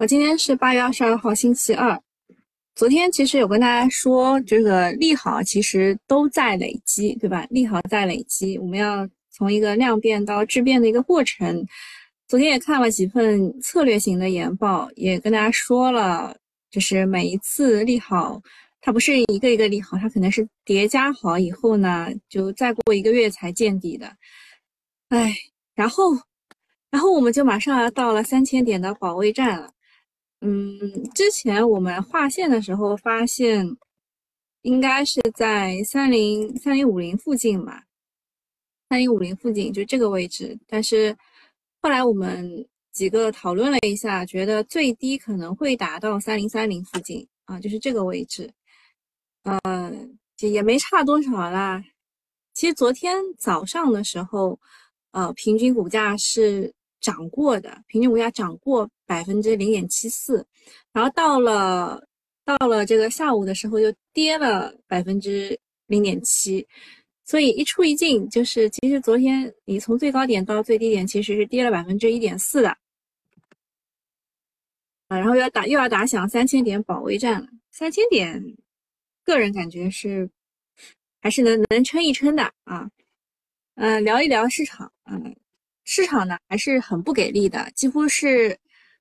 我今天是八月二十二号，星期二。昨天其实有跟大家说，这个利好其实都在累积，对吧？利好在累积，我们要从一个量变到质变的一个过程。昨天也看了几份策略型的研报，也跟大家说了，就是每一次利好，它不是一个一个利好，它可能是叠加好以后呢，就再过一个月才见底的。哎，然后，然后我们就马上要到了三千点的保卫战了。嗯，之前我们画线的时候发现，应该是在三零三零五零附近吧，三零五零附近就这个位置。但是后来我们几个讨论了一下，觉得最低可能会达到三零三零附近啊，就是这个位置。嗯，也也没差多少啦。其实昨天早上的时候，呃，平均股价是。涨过的平均股价涨过百分之零点七四，然后到了到了这个下午的时候又跌了百分之零点七，所以一出一进就是其实昨天你从最高点到最低点其实是跌了百分之一点四的。啊，然后要打又要打响三千点保卫战了，三千点个人感觉是还是能能撑一撑的啊，嗯，聊一聊市场，嗯。市场呢还是很不给力的，几乎是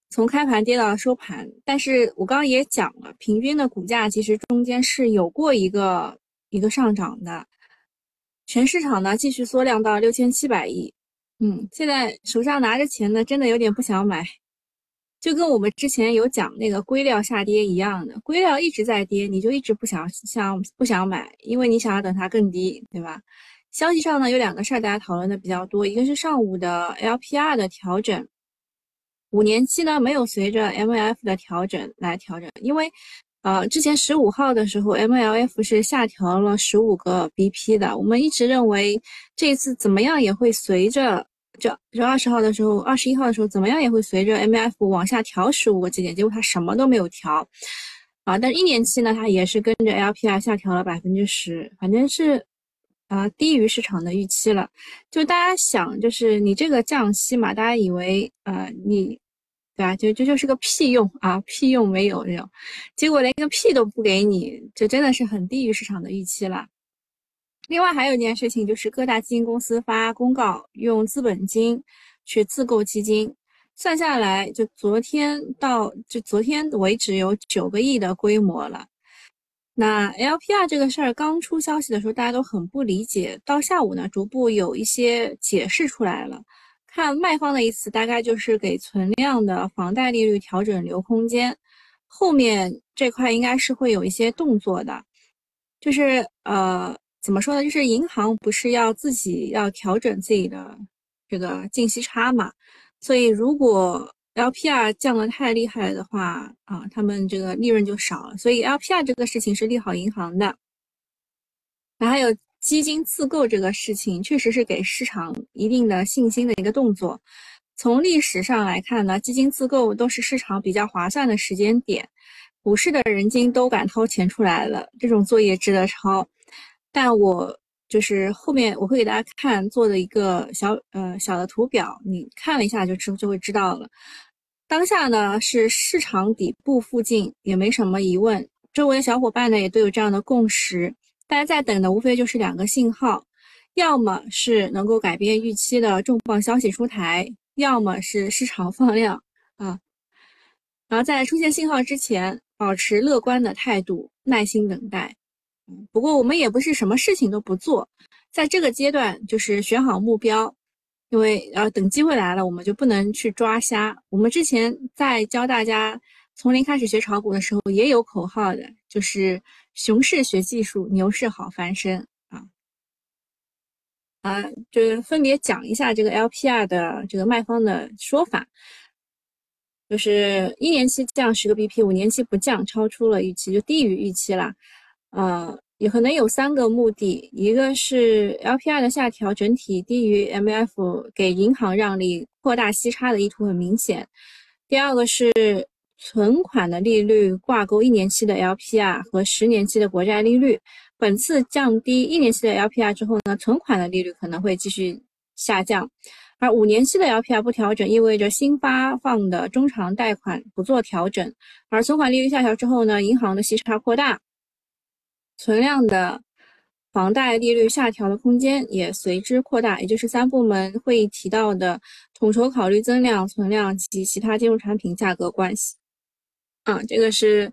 从开盘跌到收盘。但是我刚刚也讲了，平均的股价其实中间是有过一个一个上涨的。全市场呢继续缩量到六千七百亿，嗯，现在手上拿着钱呢，真的有点不想买，就跟我们之前有讲那个硅料下跌一样的，硅料一直在跌，你就一直不想想不想买，因为你想要等它更低，对吧？消息上呢有两个事儿，大家讨论的比较多，一个是上午的 LPR 的调整，五年期呢没有随着 MLF 的调整来调整，因为呃之前十五号的时候 MLF 是下调了十五个 BP 的，我们一直认为这一次怎么样也会随着这这二十号的时候，二十一号的时候怎么样也会随着 M F 往下调十五个基点，结果它什么都没有调啊，但是一年期呢它也是跟着 LPR 下调了百分之十，反正是。啊，低于市场的预期了。就大家想，就是你这个降息嘛，大家以为呃你，对吧？就这就是个屁用啊，屁用没有那种，结果连个屁都不给你，这真的是很低于市场的预期了。另外还有一件事情，就是各大基金公司发公告用资本金去自购基金，算下来就昨天到就昨天为止有九个亿的规模了。那 LPR 这个事儿刚出消息的时候，大家都很不理解。到下午呢，逐步有一些解释出来了。看卖方的意思，大概就是给存量的房贷利率调整留空间。后面这块应该是会有一些动作的，就是呃，怎么说呢？就是银行不是要自己要调整自己的这个净息差嘛？所以如果 LPR 降得太厉害的话啊，他们这个利润就少了，所以 LPR 这个事情是利好银行的。那还有基金自购这个事情，确实是给市场一定的信心的一个动作。从历史上来看呢，基金自购都是市场比较划算的时间点，股市的人精都敢掏钱出来了，这种作业值得抄。但我就是后面我会给大家看做的一个小呃小的图表，你看了一下就知就会知道了。当下呢是市场底部附近，也没什么疑问。周围的小伙伴呢也都有这样的共识。大家在等的无非就是两个信号，要么是能够改变预期的重磅消息出台，要么是市场放量啊。然后在出现信号之前，保持乐观的态度，耐心等待。不过我们也不是什么事情都不做，在这个阶段就是选好目标。因为呃，等机会来了，我们就不能去抓瞎。我们之前在教大家从零开始学炒股的时候，也有口号的，就是熊市学技术，牛市好翻身啊啊！就分别讲一下这个 LPR 的这个卖方的说法，就是一年期降十个 BP，五年期不降，超出了预期，就低于预期了，呃。也可能有三个目的，一个是 LPR 的下调整体低于 MF，给银行让利，扩大息差的意图很明显。第二个是存款的利率挂钩一年期的 LPR 和十年期的国债利率，本次降低一年期的 LPR 之后呢，存款的利率可能会继续下降。而五年期的 LPR 不调整，意味着新发放的中长贷款不做调整，而存款利率下调之后呢，银行的息差扩大，存量的房贷利率下调的空间也随之扩大，也就是三部门会议提到的统筹考虑增量、存量及其他金融产品价格关系。啊，这个是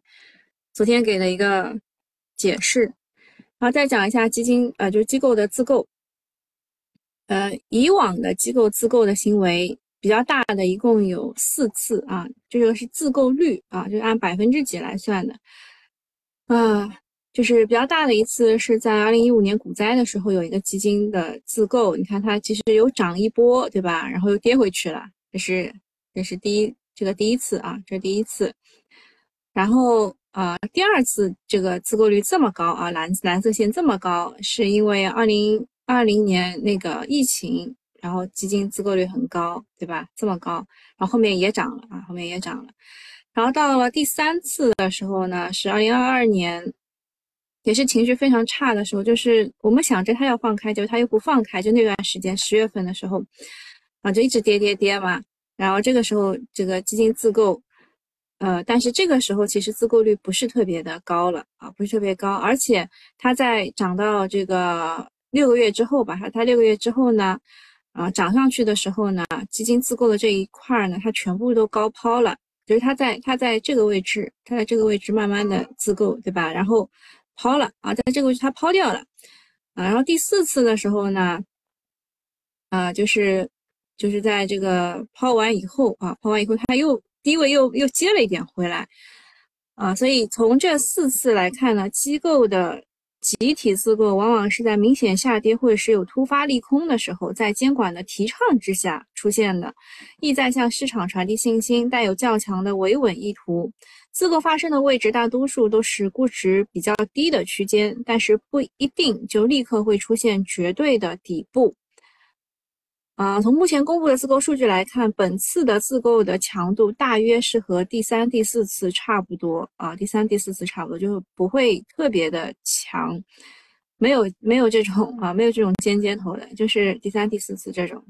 昨天给的一个解释，然后再讲一下基金，呃，就是机构的自购。呃，以往的机构自购的行为比较大的，一共有四次啊，这个是自购率啊，就是按百分之几来算的啊，就是比较大的一次是在二零一五年股灾的时候，有一个基金的自购，你看它其实有涨一波，对吧？然后又跌回去了，这是这是第一这个第一次啊，这是第一次，然后啊，第二次这个自购率这么高啊，蓝蓝色线这么高，是因为二零。二零年那个疫情，然后基金自购率很高，对吧？这么高，然后后面也涨了啊，后面也涨了。然后到了第三次的时候呢，是二零二二年，也是情绪非常差的时候，就是我们想着它要放开，就它又不放开，就那段时间十月份的时候，啊，就一直跌跌跌嘛。然后这个时候这个基金自购，呃，但是这个时候其实自购率不是特别的高了啊，不是特别高，而且它在涨到这个。六个月之后吧，它它六个月之后呢，啊涨上去的时候呢，基金自购的这一块呢，它全部都高抛了，就是它在它在这个位置，它在这个位置慢慢的自购，对吧？然后抛了啊，在这个位置它抛掉了，啊，然后第四次的时候呢，啊就是就是在这个抛完以后啊，抛完以后它又低位又又接了一点回来，啊，所以从这四次来看呢，机构的。集体自购往往是在明显下跌或者是有突发利空的时候，在监管的提倡之下出现的，意在向市场传递信心，带有较强的维稳意图。自购发生的位置大多数都是估值比较低的区间，但是不一定就立刻会出现绝对的底部。啊，从目前公布的自购数据来看，本次的自购的强度大约是和第三、第四次差不多啊，第三、第四次差不多，就是不会特别的强，没有没有这种啊，没有这种尖尖头的，就是第三、第四次这种。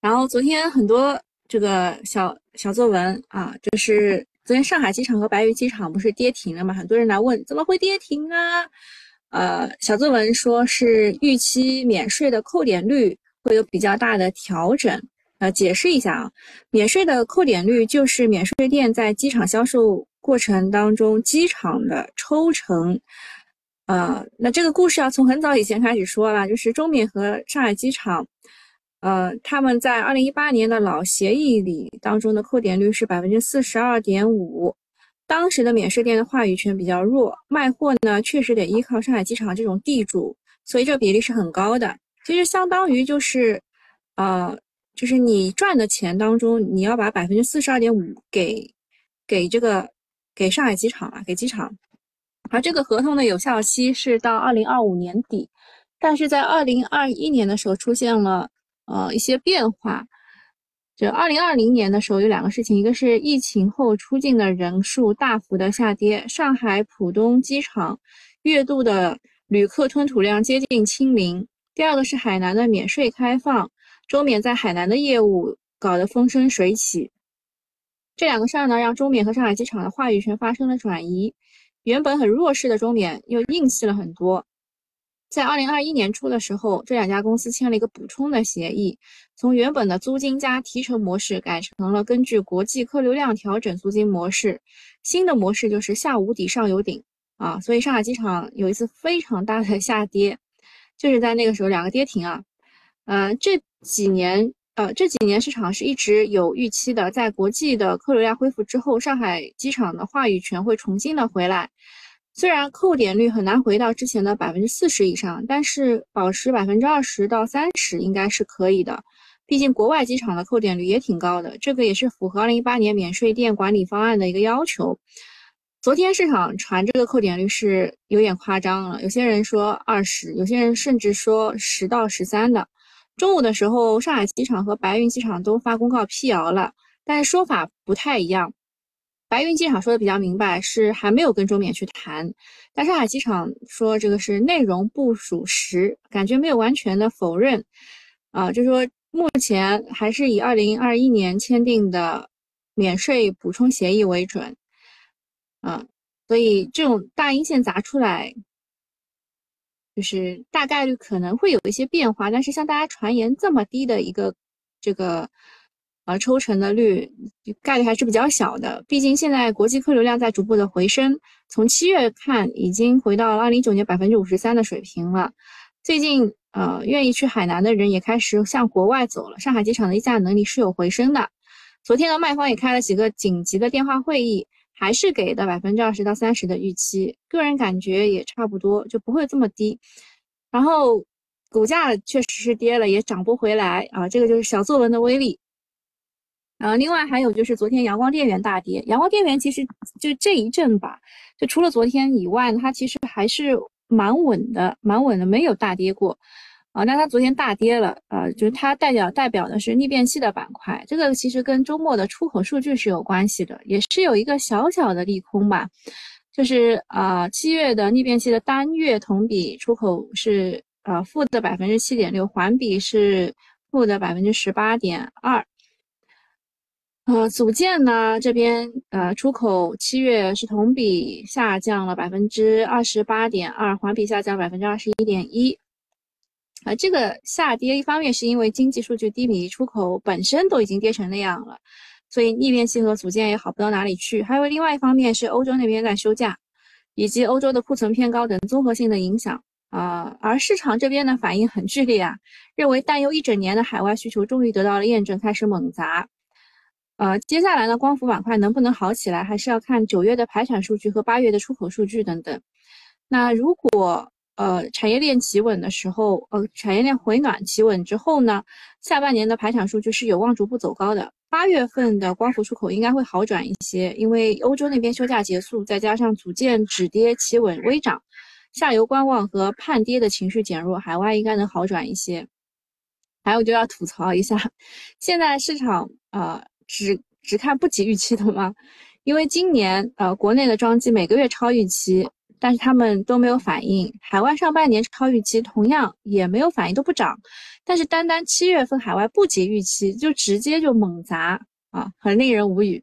然后昨天很多这个小小作文啊，就是昨天上海机场和白云机场不是跌停了嘛，很多人来问怎么会跌停啊？呃，小作文说是预期免税的扣点率会有比较大的调整。呃，解释一下啊，免税的扣点率就是免税店在机场销售过程当中机场的抽成。呃，那这个故事要从很早以前开始说了，就是中免和上海机场，呃，他们在二零一八年的老协议里当中的扣点率是百分之四十二点五。当时的免税店的话语权比较弱，卖货呢确实得依靠上海机场这种地主，所以这个比例是很高的。其实相当于就是，呃，就是你赚的钱当中，你要把百分之四十二点五给给这个给上海机场啊，给机场。而这个合同的有效期是到二零二五年底，但是在二零二一年的时候出现了呃一些变化。就二零二零年的时候有两个事情，一个是疫情后出境的人数大幅的下跌，上海浦东机场月度的旅客吞吐量接近清零；第二个是海南的免税开放，中免在海南的业务搞得风生水起。这两个事儿呢，让中免和上海机场的话语权发生了转移，原本很弱势的中免又硬气了很多。在二零二一年初的时候，这两家公司签了一个补充的协议，从原本的租金加提成模式改成了根据国际客流量调整租金模式。新的模式就是下无底，上有顶啊！所以上海机场有一次非常大的下跌，就是在那个时候两个跌停啊。嗯，这几年呃这几年市场是一直有预期的，在国际的客流量恢复之后，上海机场的话语权会重新的回来。虽然扣点率很难回到之前的百分之四十以上，但是保持百分之二十到三十应该是可以的。毕竟国外机场的扣点率也挺高的，这个也是符合二零一八年免税店管理方案的一个要求。昨天市场传这个扣点率是有点夸张了，有些人说二十，有些人甚至说十到十三的。中午的时候，上海机场和白云机场都发公告辟谣了，但是说法不太一样。白云机场说的比较明白，是还没有跟中免去谈，但上海机场说这个是内容不属实，感觉没有完全的否认。啊，就说目前还是以二零二一年签订的免税补充协议为准，啊，所以这种大阴线砸出来，就是大概率可能会有一些变化，但是像大家传言这么低的一个这个。呃，抽成的率概率还是比较小的，毕竟现在国际客流量在逐步的回升，从七月看已经回到了二零一九年百分之五十三的水平了。最近，呃，愿意去海南的人也开始向国外走了，上海机场的议价能力是有回升的。昨天呢，卖方也开了几个紧急的电话会议，还是给的百分之二十到三十的预期，个人感觉也差不多，就不会这么低。然后股价确实是跌了，也涨不回来啊，这个就是小作文的威力。呃，另外还有就是昨天阳光电源大跌，阳光电源其实就这一阵吧，就除了昨天以外，它其实还是蛮稳的，蛮稳的，没有大跌过。啊，那它昨天大跌了，呃，就是它代表代表的是逆变器的板块，这个其实跟周末的出口数据是有关系的，也是有一个小小的利空吧，就是啊，七月的逆变器的单月同比出口是呃负的百分之七点六，环比是负的百分之十八点二。呃，组件呢这边呃出口七月是同比下降了百分之二十八点二，环比下降百分之二十一点一。啊，这个下跌一方面是因为经济数据低迷，出口本身都已经跌成那样了，所以逆变器和组件也好不到哪里去。还有另外一方面是欧洲那边在休假，以及欧洲的库存偏高等综合性的影响啊。而市场这边呢反应很剧烈啊，认为担忧一整年的海外需求终于得到了验证，开始猛砸。呃，接下来呢，光伏板块能不能好起来，还是要看九月的排产数据和八月的出口数据等等。那如果呃产业链企稳的时候，呃产业链回暖企稳之后呢，下半年的排产数据是有望逐步走高的。八月份的光伏出口应该会好转一些，因为欧洲那边休假结束，再加上组件止跌企稳微涨，下游观望和盼跌的情绪减弱，海外应该能好转一些。还有就要吐槽一下，现在市场啊。只只看不及预期的吗？因为今年呃国内的装机每个月超预期，但是他们都没有反应。海外上半年超预期，同样也没有反应，都不涨。但是单单七月份海外不及预期，就直接就猛砸啊，很令人无语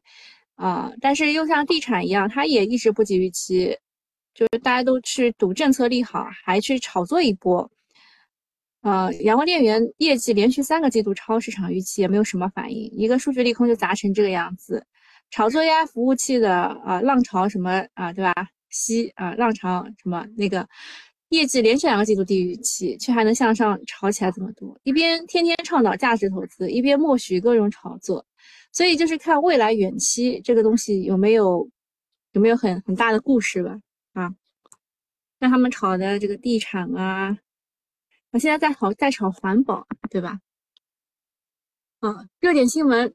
啊。但是又像地产一样，它也一直不及预期，就是大家都去赌政策利好，还去炒作一波。呃，阳光电源业绩连续三个季度超市场预期，也没有什么反应，一个数据利空就砸成这个样子。炒作 AI 服务器的啊，浪潮什么啊，对吧？西啊，浪潮什么那个业绩连续两个季度低于预期，却还能向上炒起来这么多，一边天天倡导价值投资，一边默许各种炒作，所以就是看未来远期这个东西有没有有没有很很大的故事吧？啊，像他们炒的这个地产啊。我现在在炒在炒环保，对吧？嗯，热点新闻，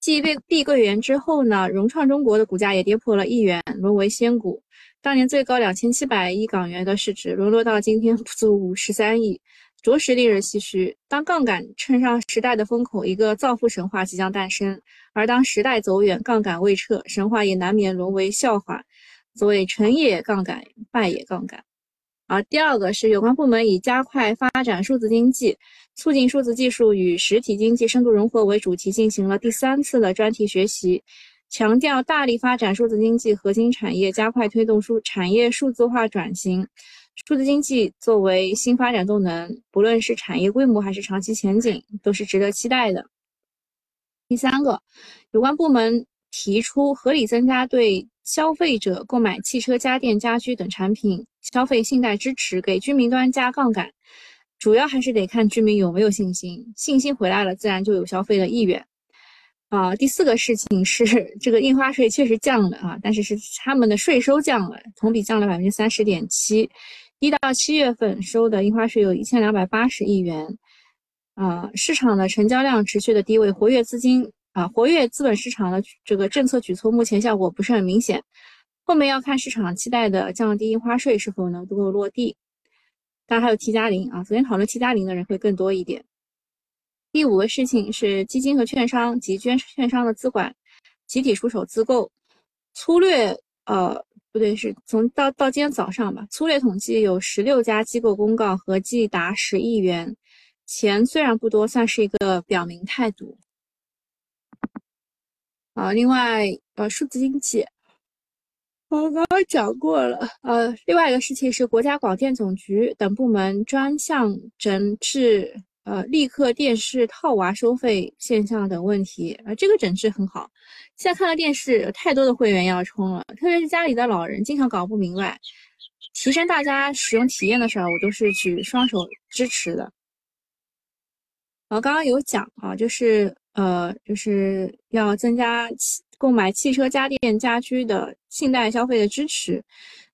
继被碧桂园之后呢，融创中国的股价也跌破了一元，沦为仙股。当年最高两千七百亿港元的市值，沦落到今天不足五十三亿，着实令人唏嘘。当杠杆乘上时代的风口，一个造富神话即将诞生；而当时代走远，杠杆未撤，神话也难免沦为笑话。所谓成也杠杆，败也杠杆。而第二个是有关部门以加快发展数字经济、促进数字技术与实体经济深度融合为主题，进行了第三次的专题学习，强调大力发展数字经济核心产业，加快推动数产业数字化转型。数字经济作为新发展动能，不论是产业规模还是长期前景，都是值得期待的。第三个，有关部门提出合理增加对消费者购买汽车、家电、家居等产品。消费信贷支持给居民端加杠杆，主要还是得看居民有没有信心，信心回来了，自然就有消费的意愿。啊，第四个事情是这个印花税确实降了啊，但是是他们的税收降了，同比降了百分之三十点七，一到七月份收的印花税有一千两百八十亿元。啊，市场的成交量持续的低位，活跃资金啊，活跃资本市场的这个政策举措目前效果不是很明显。后面要看市场期待的降低印花税是否能够落地，当然还有 T 加零啊，昨天讨论 T 加零的人会更多一点。第五个事情是基金和券商及捐券商的资管集体出手自购，粗略呃不对，是从到到今天早上吧，粗略统计有十六家机构公告合计达十亿元，钱虽然不多，算是一个表明态度。啊，另外，呃，数字经济，我刚刚讲过了。呃，另外一个事情是国家广电总局等部门专项整治，呃，立刻电视套娃收费现象等问题。啊，这个整治很好。现在看到电视，有太多的会员要充了，特别是家里的老人，经常搞不明白。提升大家使用体验的时候，我都是举双手支持的。我刚刚有讲啊，就是。呃，就是要增加购买汽车、家电、家居的信贷消费的支持。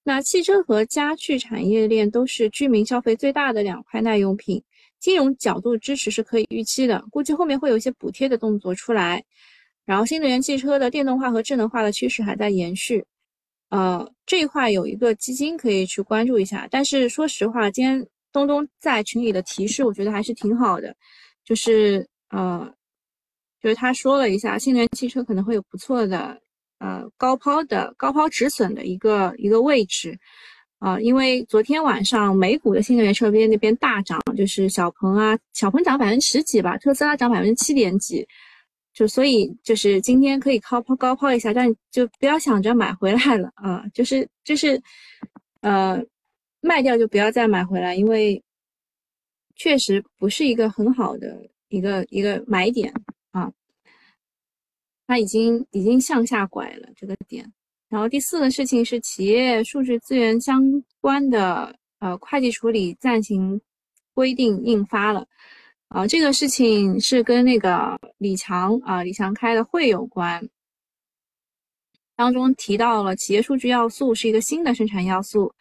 那汽车和家具产业链都是居民消费最大的两块耐用品，金融角度支持是可以预期的，估计后面会有一些补贴的动作出来。然后新能源汽车的电动化和智能化的趋势还在延续，呃，这一块有一个基金可以去关注一下。但是说实话，今天东东在群里的提示，我觉得还是挺好的，就是呃。就是他说了一下，新能源汽车可能会有不错的，呃，高抛的高抛止损的一个一个位置，啊，因为昨天晚上美股的新能源车边那边大涨，就是小鹏啊，小鹏涨百分之十几吧，特斯拉涨百分之七点几，就所以就是今天可以高抛高抛一下，但就不要想着买回来了啊，就是就是，呃，卖掉就不要再买回来，因为确实不是一个很好的一个一个买点。啊，它已经已经向下拐了这个点。然后第四个事情是企业数据资源相关的呃会计处理暂行规定印发了，啊，这个事情是跟那个李强啊李强开的会有关，当中提到了企业数据要素是一个新的生产要素。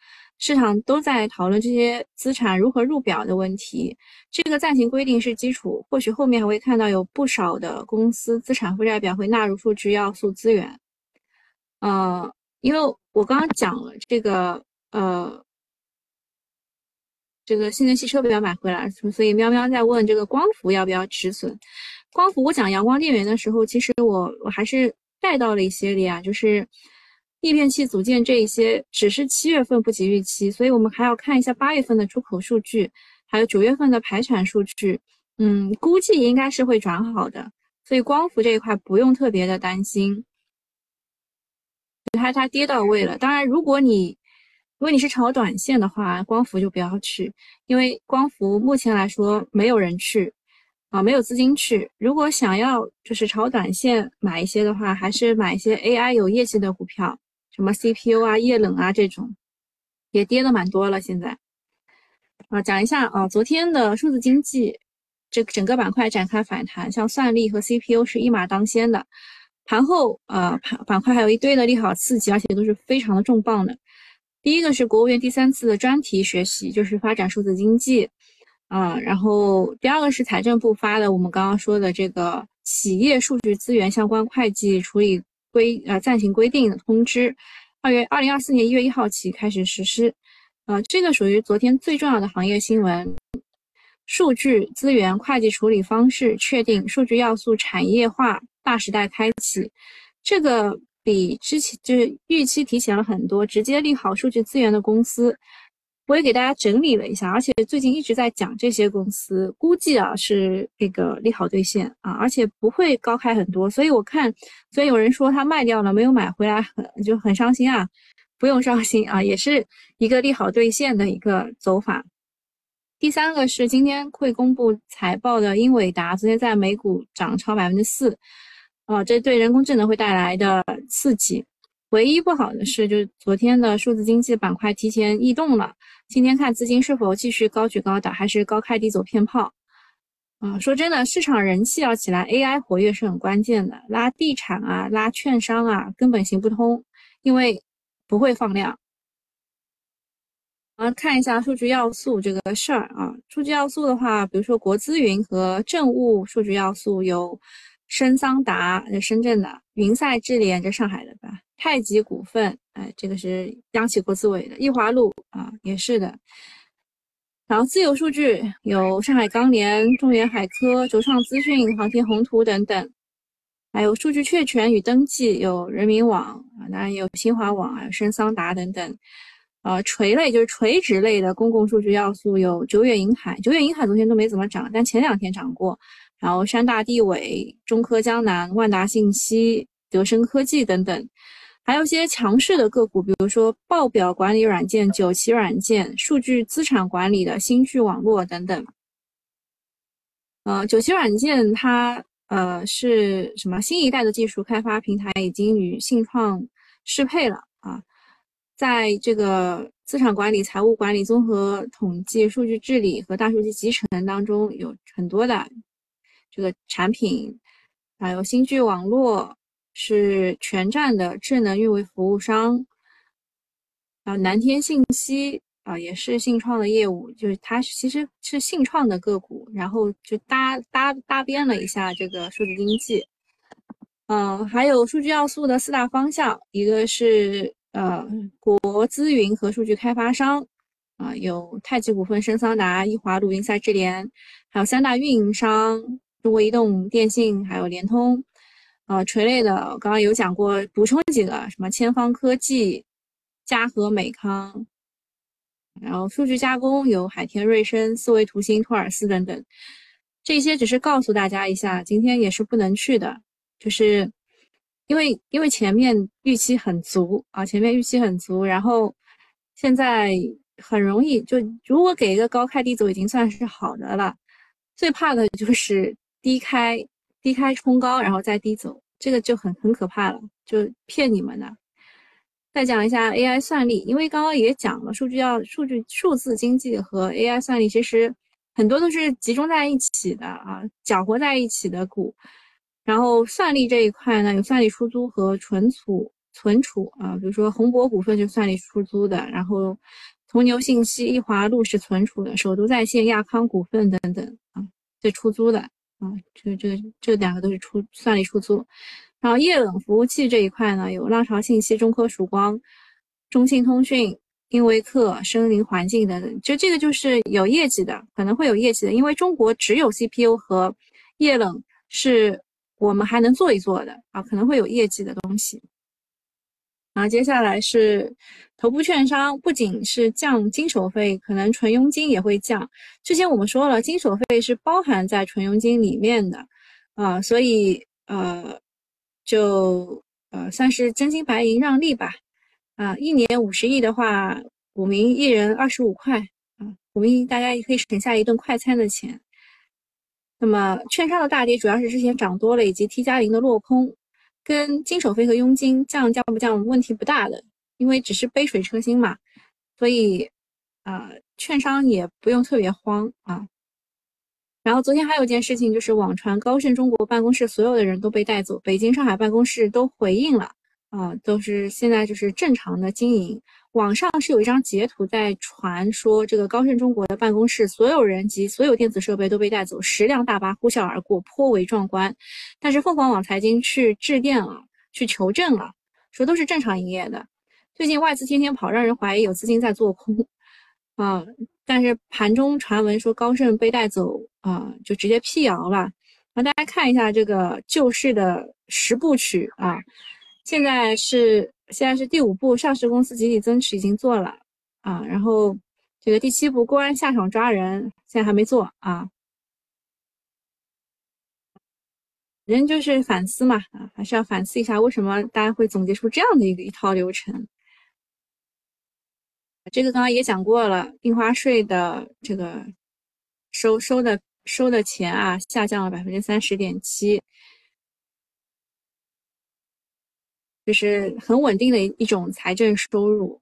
市场都在讨论这些资产如何入表的问题。这个暂行规定是基础，或许后面还会看到有不少的公司资产负债表会纳入数据要素资源。呃，因为我刚刚讲了这个，呃，这个新能源汽车不要买回来，所以喵喵在问这个光伏要不要止损。光伏，我讲阳光电源的时候，其实我我还是带到了一些的呀，就是。逆变器组件这一些只是七月份不及预期，所以我们还要看一下八月份的出口数据，还有九月份的排产数据。嗯，估计应该是会转好的，所以光伏这一块不用特别的担心。它它跌到位了，当然如果你如果你是炒短线的话，光伏就不要去，因为光伏目前来说没有人去啊，没有资金去。如果想要就是炒短线买一些的话，还是买一些 AI 有业绩的股票。什么 CPU 啊、液冷啊这种，也跌的蛮多了。现在啊，讲一下啊，昨天的数字经济这整个板块展开反弹，像算力和 CPU 是一马当先的。盘后啊，盘板块还有一堆的利好刺激，而且都是非常的重磅的。第一个是国务院第三次的专题学习，就是发展数字经济啊。然后第二个是财政部发的我们刚刚说的这个企业数据资源相关会计处理。规呃暂行规定的通知，二月二零二四年一月一号起开始实施。呃，这个属于昨天最重要的行业新闻。数据资源会计处理方式确定，数据要素产业化大时代开启。这个比之前就是预期提前了很多，直接利好数据资源的公司。我也给大家整理了一下，而且最近一直在讲这些公司，估计啊是这个利好兑现啊，而且不会高开很多，所以我看，所以有人说他卖掉了没有买回来，很就很伤心啊，不用伤心啊，也是一个利好兑现的一个走法。第三个是今天会公布财报的英伟达，昨天在美股涨超百分之四，啊，这对人工智能会带来的刺激。唯一不好的是，就是昨天的数字经济板块提前异动了。今天看资金是否继续高举高打，还是高开低走骗炮？啊，说真的，市场人气要起来，AI 活跃是很关键的。拉地产啊，拉券商啊，根本行不通，因为不会放量。啊，看一下数据要素这个事儿啊，数据要素的话，比如说国资云和政务数据要素有深桑达，深圳的；云赛智联，这上海的吧。太极股份，哎，这个是央企国资委的；易华路啊，也是的。然后自有数据有上海钢联、中原海科、卓创资讯、航天宏图等等。还有数据确权与登记有人民网啊，当然有新华网、还有深桑达等等。呃，垂类就是垂直类的公共数据要素有九远银海，九远银海昨天都没怎么涨，但前两天涨过。然后山大地委、中科江南、万达信息、德生科技等等，还有一些强势的个股，比如说报表管理软件九旗软件、数据资产管理的新巨网络等等。呃，九旗软件它呃是什么？新一代的技术开发平台已经与信创适配了啊。在这个资产管理、财务管理、综合统计、数据治理和大数据集成当中，有很多的这个产品，还有新巨网络是全站的智能运维服务商，啊，南天信息啊也是信创的业务，就是它其实是信创的个股，然后就搭搭搭边了一下这个数字经济，嗯，还有数据要素的四大方向，一个是。呃，国资云和数据开发商啊，有太极股份、深桑达、易华录、云赛智联，还有三大运营商：中国移动、电信，还有联通。呃，垂类的我刚刚有讲过，补充几个，什么千方科技、嘉禾美康，然后数据加工有海天瑞声、思维图新、托尔斯等等。这些只是告诉大家一下，今天也是不能去的，就是。因为因为前面预期很足啊，前面预期很足，然后现在很容易就如果给一个高开低走已经算是好的了，最怕的就是低开低开冲高然后再低走，这个就很很可怕了，就骗你们的。再讲一下 AI 算力，因为刚刚也讲了，数据要数据数字经济和 AI 算力其实很多都是集中在一起的啊，搅和在一起的股。然后算力这一块呢，有算力出租和存储存储啊，比如说宏博股份就算力出租的，然后铜牛信息、易华路是存储的，首都在线、亚康股份等等啊，这出租的啊，这这这两个都是出算力出租。然后液冷服务器这一块呢，有浪潮信息、中科曙光、中信通讯、英维克、声林环境等等，就这个就是有业绩的，可能会有业绩的，因为中国只有 CPU 和液冷是。我们还能做一做的啊，可能会有业绩的东西。然后接下来是头部券商，不仅是降金手费，可能纯佣金也会降。之前我们说了，金手费是包含在纯佣金里面的啊，所以呃，就呃算是真金白银让利吧。啊，一年五十亿的话，股民一人二十五块啊，股民大家也可以省下一顿快餐的钱。那么，券商的大跌主要是之前涨多了，以及 T 加零的落空，跟经手费和佣金降降不降问题不大的，因为只是杯水车薪嘛，所以，啊，券商也不用特别慌啊。然后昨天还有一件事情，就是网传高盛中国办公室所有的人都被带走，北京、上海办公室都回应了，啊，都是现在就是正常的经营。网上是有一张截图在传说，这个高盛中国的办公室所有人及所有电子设备都被带走，十辆大巴呼啸而过，颇为壮观。但是凤凰网财经去致电了，去求证了，说都是正常营业的。最近外资天天跑，让人怀疑有资金在做空啊。但是盘中传闻说高盛被带走啊，就直接辟谣了。让大家看一下这个救市的十部曲啊，现在是。现在是第五步，上市公司集体增持已经做了啊，然后这个第七步，公安下场抓人，现在还没做啊。人就是反思嘛，啊，还是要反思一下，为什么大家会总结出这样的一个一套流程？这个刚刚也讲过了，印花税的这个收收的收的钱啊，下降了百分之三十点七。就是很稳定的一种财政收入，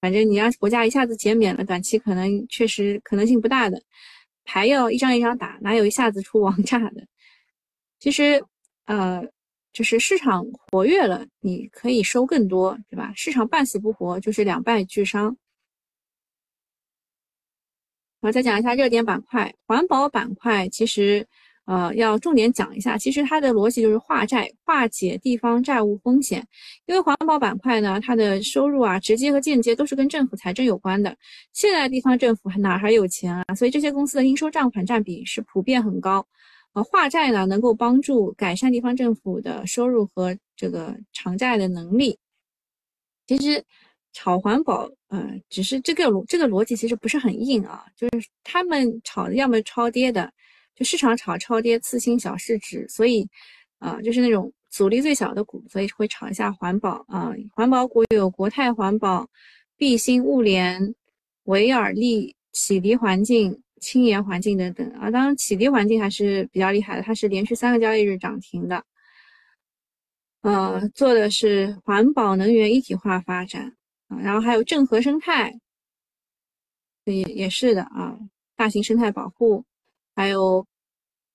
反正你要国家一下子减免了，短期可能确实可能性不大的。牌要一张一张打，哪有一下子出王炸的？其实，呃，就是市场活跃了，你可以收更多，对吧？市场半死不活，就是两败俱伤。我再讲一下热点板块，环保板块其实。呃，要重点讲一下，其实它的逻辑就是化债，化解地方债务风险。因为环保板块呢，它的收入啊，直接和间接都是跟政府财政有关的。现在地方政府哪还有钱啊？所以这些公司的应收账款占比是普遍很高。呃，化债呢，能够帮助改善地方政府的收入和这个偿债的能力。其实，炒环保，呃，只是这个这个逻辑其实不是很硬啊，就是他们炒的要么超跌的，市场炒超跌次新小市值，所以啊，就是那种阻力最小的股，所以会炒一下环保啊。环保股有国泰环保、必兴物联、维尔利、启迪环境、青岩环境等等啊。当然，启迪环境还是比较厉害的，它是连续三个交易日涨停的。呃，做的是环保能源一体化发展啊，然后还有正和生态，也也是的啊，大型生态保护，还有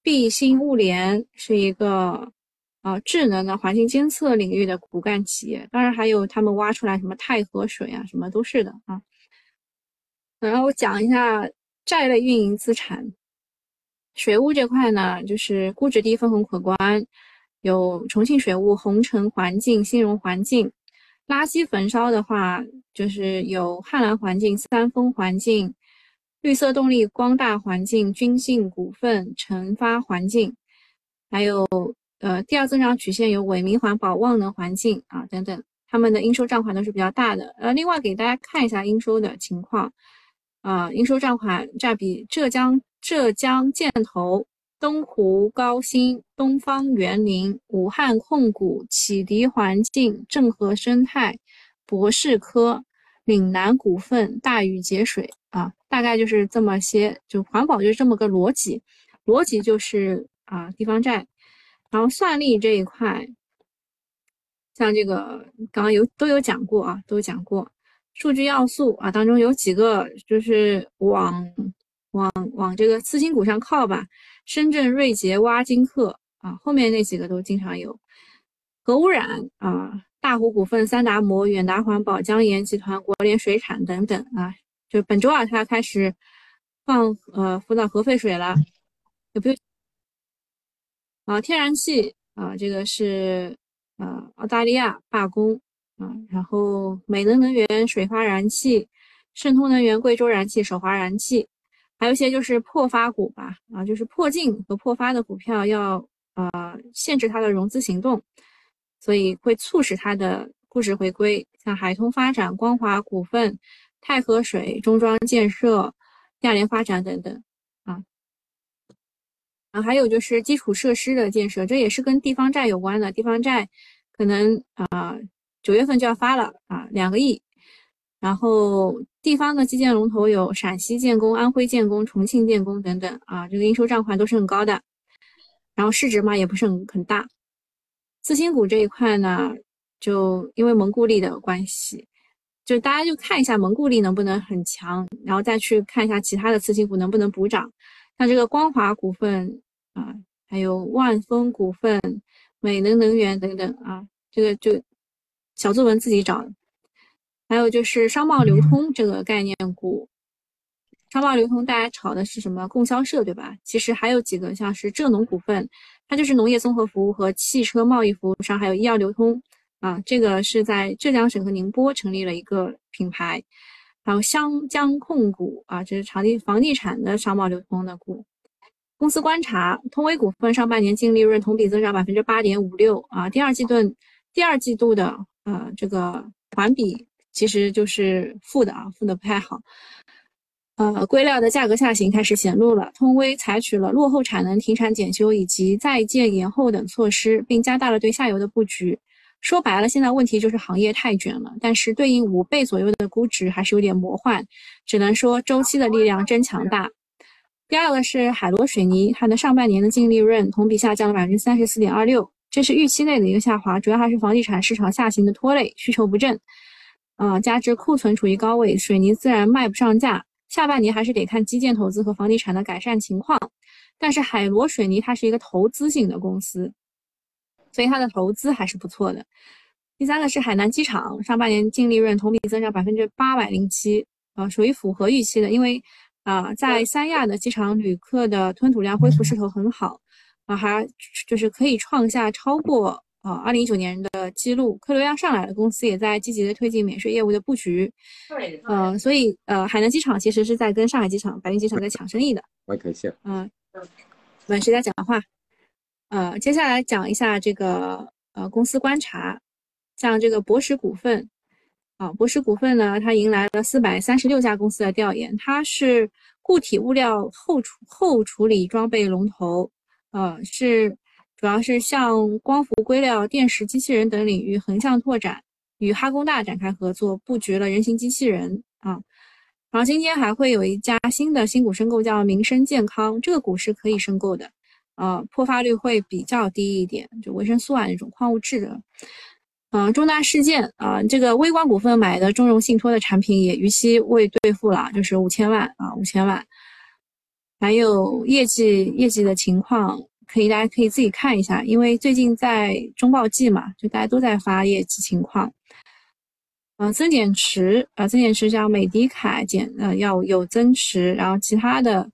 必兴物联是一个啊智能的环境监测领域的骨干企业，当然还有他们挖出来什么太和水啊，什么都是的啊。然后我讲一下债类运营资产，水务这块呢，就是估值低、分红可观。有重庆水务、红城环境、新荣环境；垃圾焚烧的话，就是有汉兰环境、三丰环境、绿色动力、光大环境、君信股份、成发环境，还有呃第二增长曲线有伟明环保、万能环境啊等等，他们的应收账款都是比较大的。呃，另外给大家看一下应收的情况啊，应收账款占比浙江浙江建投。东湖高新、东方园林、武汉控股、启迪环境、正和生态、博士科、岭南股份、大禹节水啊，大概就是这么些，就环保就是这么个逻辑，逻辑就是啊地方债，然后算力这一块，像这个刚刚有都有讲过啊，都讲过，数据要素啊当中有几个就是往往往这个次新股上靠吧。深圳瑞捷、挖金客啊，后面那几个都经常有核污染啊，大湖股份、三达膜、远达环保、江盐集团、国联水产等等啊，就本周二，它开始放呃福岛核废水了，啊，天然气啊，这个是呃澳大利亚罢工啊，然后美能能源、水发燃气、盛通能源、贵州燃气、首华燃气。还有一些就是破发股吧，啊，就是破净和破发的股票要呃限制它的融资行动，所以会促使它的估值回归，像海通发展、光华股份、太和水、中装建设、亚联发展等等，啊，啊，还有就是基础设施的建设，这也是跟地方债有关的，地方债可能啊九月份就要发了啊，两个亿。然后地方的基建龙头有陕西建工、安徽建工、重庆建工等等啊，这个应收账款都是很高的，然后市值嘛也不是很很大。次新股这一块呢，就因为蒙固力的关系，就大家就看一下蒙固力能不能很强，然后再去看一下其他的次新股能不能补涨，像这个光华股份啊，还有万丰股份、美能能源等等啊，这个就小作文自己找。还有就是商贸流通这个概念股，商贸流通大家炒的是什么？供销社对吧？其实还有几个像是浙农股份，它就是农业综合服务和汽车贸易服务商，还有医药流通啊，这个是在浙江省和宁波成立了一个品牌。还有湘江控股啊，这是场地房地产的商贸流通的股。公司观察，通威股份上半年净利润同比增长百分之八点五六啊，第二季度第二季度的呃这个环比。其实就是负的啊，负的不太好。呃，硅料的价格下行开始显露了。通威采取了落后产能停产检修以及在建延后等措施，并加大了对下游的布局。说白了，现在问题就是行业太卷了。但是对应五倍左右的估值还是有点魔幻，只能说周期的力量真强大。第二个是海螺水泥，它的上半年的净利润同比下降了百分之三十四点二六，这是预期内的一个下滑，主要还是房地产市场下行的拖累，需求不振。啊，加之库存处于高位，水泥自然卖不上价。下半年还是得看基建投资和房地产的改善情况。但是海螺水泥它是一个投资型的公司，所以它的投资还是不错的。第三个是海南机场，上半年净利润同比增长百分之八百零七，啊，属于符合预期的。因为啊，在三亚的机场旅客的吞吐量恢复势头很好，啊，还就是可以创下超过。啊，二零一九年的记录，客流量上来了，公司也在积极的推进免税业务的布局。对，嗯，所以呃，海南机场其实是在跟上海机场、白云机场在抢生意的。外科线。嗯，问谁在讲话？呃，接下来讲一下这个呃公司观察，像这个博时股份，啊，博时股份呢，它迎来了四百三十六家公司的调研，它是固体物料后处后处理装备龙头，呃，是主要是向光伏硅料、电池、机器人等领域横向拓展，与哈工大展开合作，布局了人形机器人啊。然后今天还会有一家新的新股申购，叫民生健康，这个股是可以申购的，呃，破发率会比较低一点，就维生素啊那种矿物质的。嗯，重大事件啊，这个微光股份买的中融信托的产品也逾期未兑付了，就是五千万啊，五千万。还有业绩业绩的情况，可以大家可以自己看一下，因为最近在中报季嘛，就大家都在发业绩情况。嗯，增减持啊，增减持像美的凯减呃要有增持，然后其他的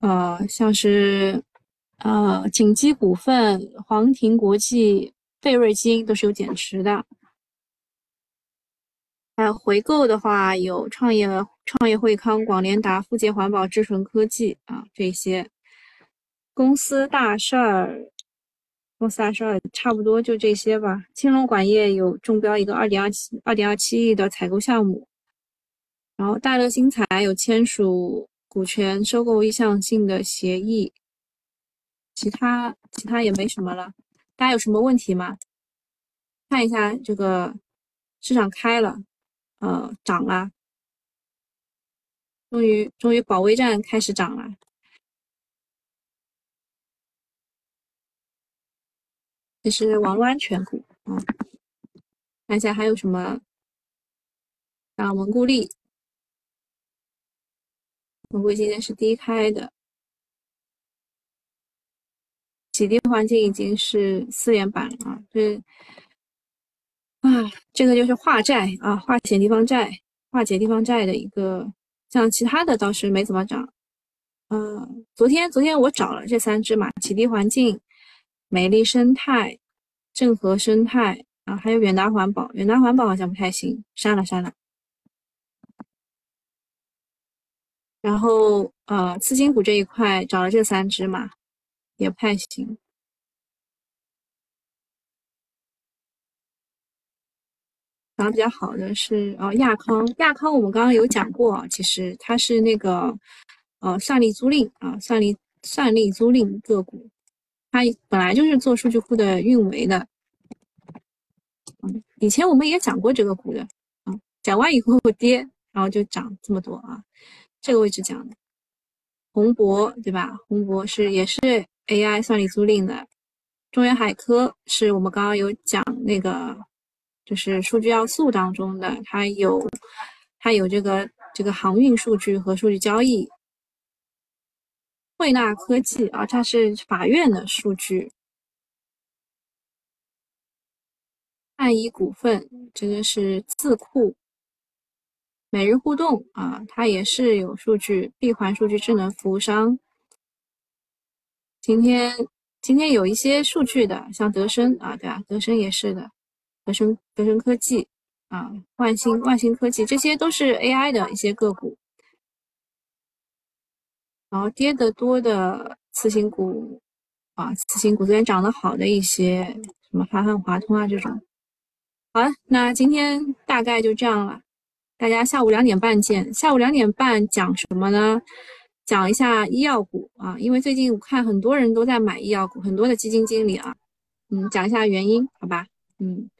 呃像是呃锦基股份、皇庭国际。贝瑞金都是有减持的，还有回购的话，有创业创业惠康、广联达、富捷环保、智纯科技啊这些公司大事儿，公司大事儿差不多就这些吧。青龙管业有中标一个二点二七二点二七亿的采购项目，然后大乐新材有签署股权收购意向性的协议，其他其他也没什么了。大家有什么问题吗？看一下这个市场开了，呃，涨了，终于终于保卫战开始涨了。这是网络安全股，嗯，看一下还有什么，像蒙固利，蒙固今天是低开的。启迪环境已经是四连板了啊！这啊，这个就是化债啊，化解地方债，化解地方债的一个，像其他的倒是没怎么涨。嗯，昨天昨天我找了这三只嘛，启迪环境、美丽生态、正和生态啊，还有远达环保，远达环保好像不太行，删了删了。然后呃，次新股这一块找了这三只嘛。也不太行。涨得比较好的是哦，亚康。亚康我们刚刚有讲过，其实它是那个呃算力租赁啊，算力算力租赁个股，它本来就是做数据库的运维的。嗯，以前我们也讲过这个股的啊，讲完以后会跌，然后就涨这么多啊，这个位置讲的。宏博对吧？宏博是也是。AI 算力租赁的中原海科是我们刚刚有讲那个，就是数据要素当中的，它有它有这个这个航运数据和数据交易。汇纳科技啊，它是法院的数据。汉仪股份这个是字库。每日互动啊，它也是有数据，闭环数据智能服务商。今天今天有一些数据的，像德生啊，对吧？德生也是的，德生德生科技啊，万兴万兴科技，这些都是 AI 的一些个股。然后跌得多的次新股啊，次新股昨天涨得好的一些，什么华汉华通啊这种。好了，那今天大概就这样了，大家下午两点半见。下午两点半讲什么呢？讲一下医药股啊，因为最近我看很多人都在买医药股，很多的基金经理啊，嗯，讲一下原因，好吧，嗯，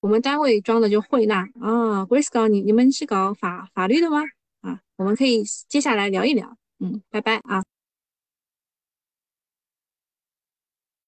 我们单位装的就汇纳啊，Grace 你你们是搞法法律的吗？啊，我们可以接下来聊一聊，嗯，拜拜啊。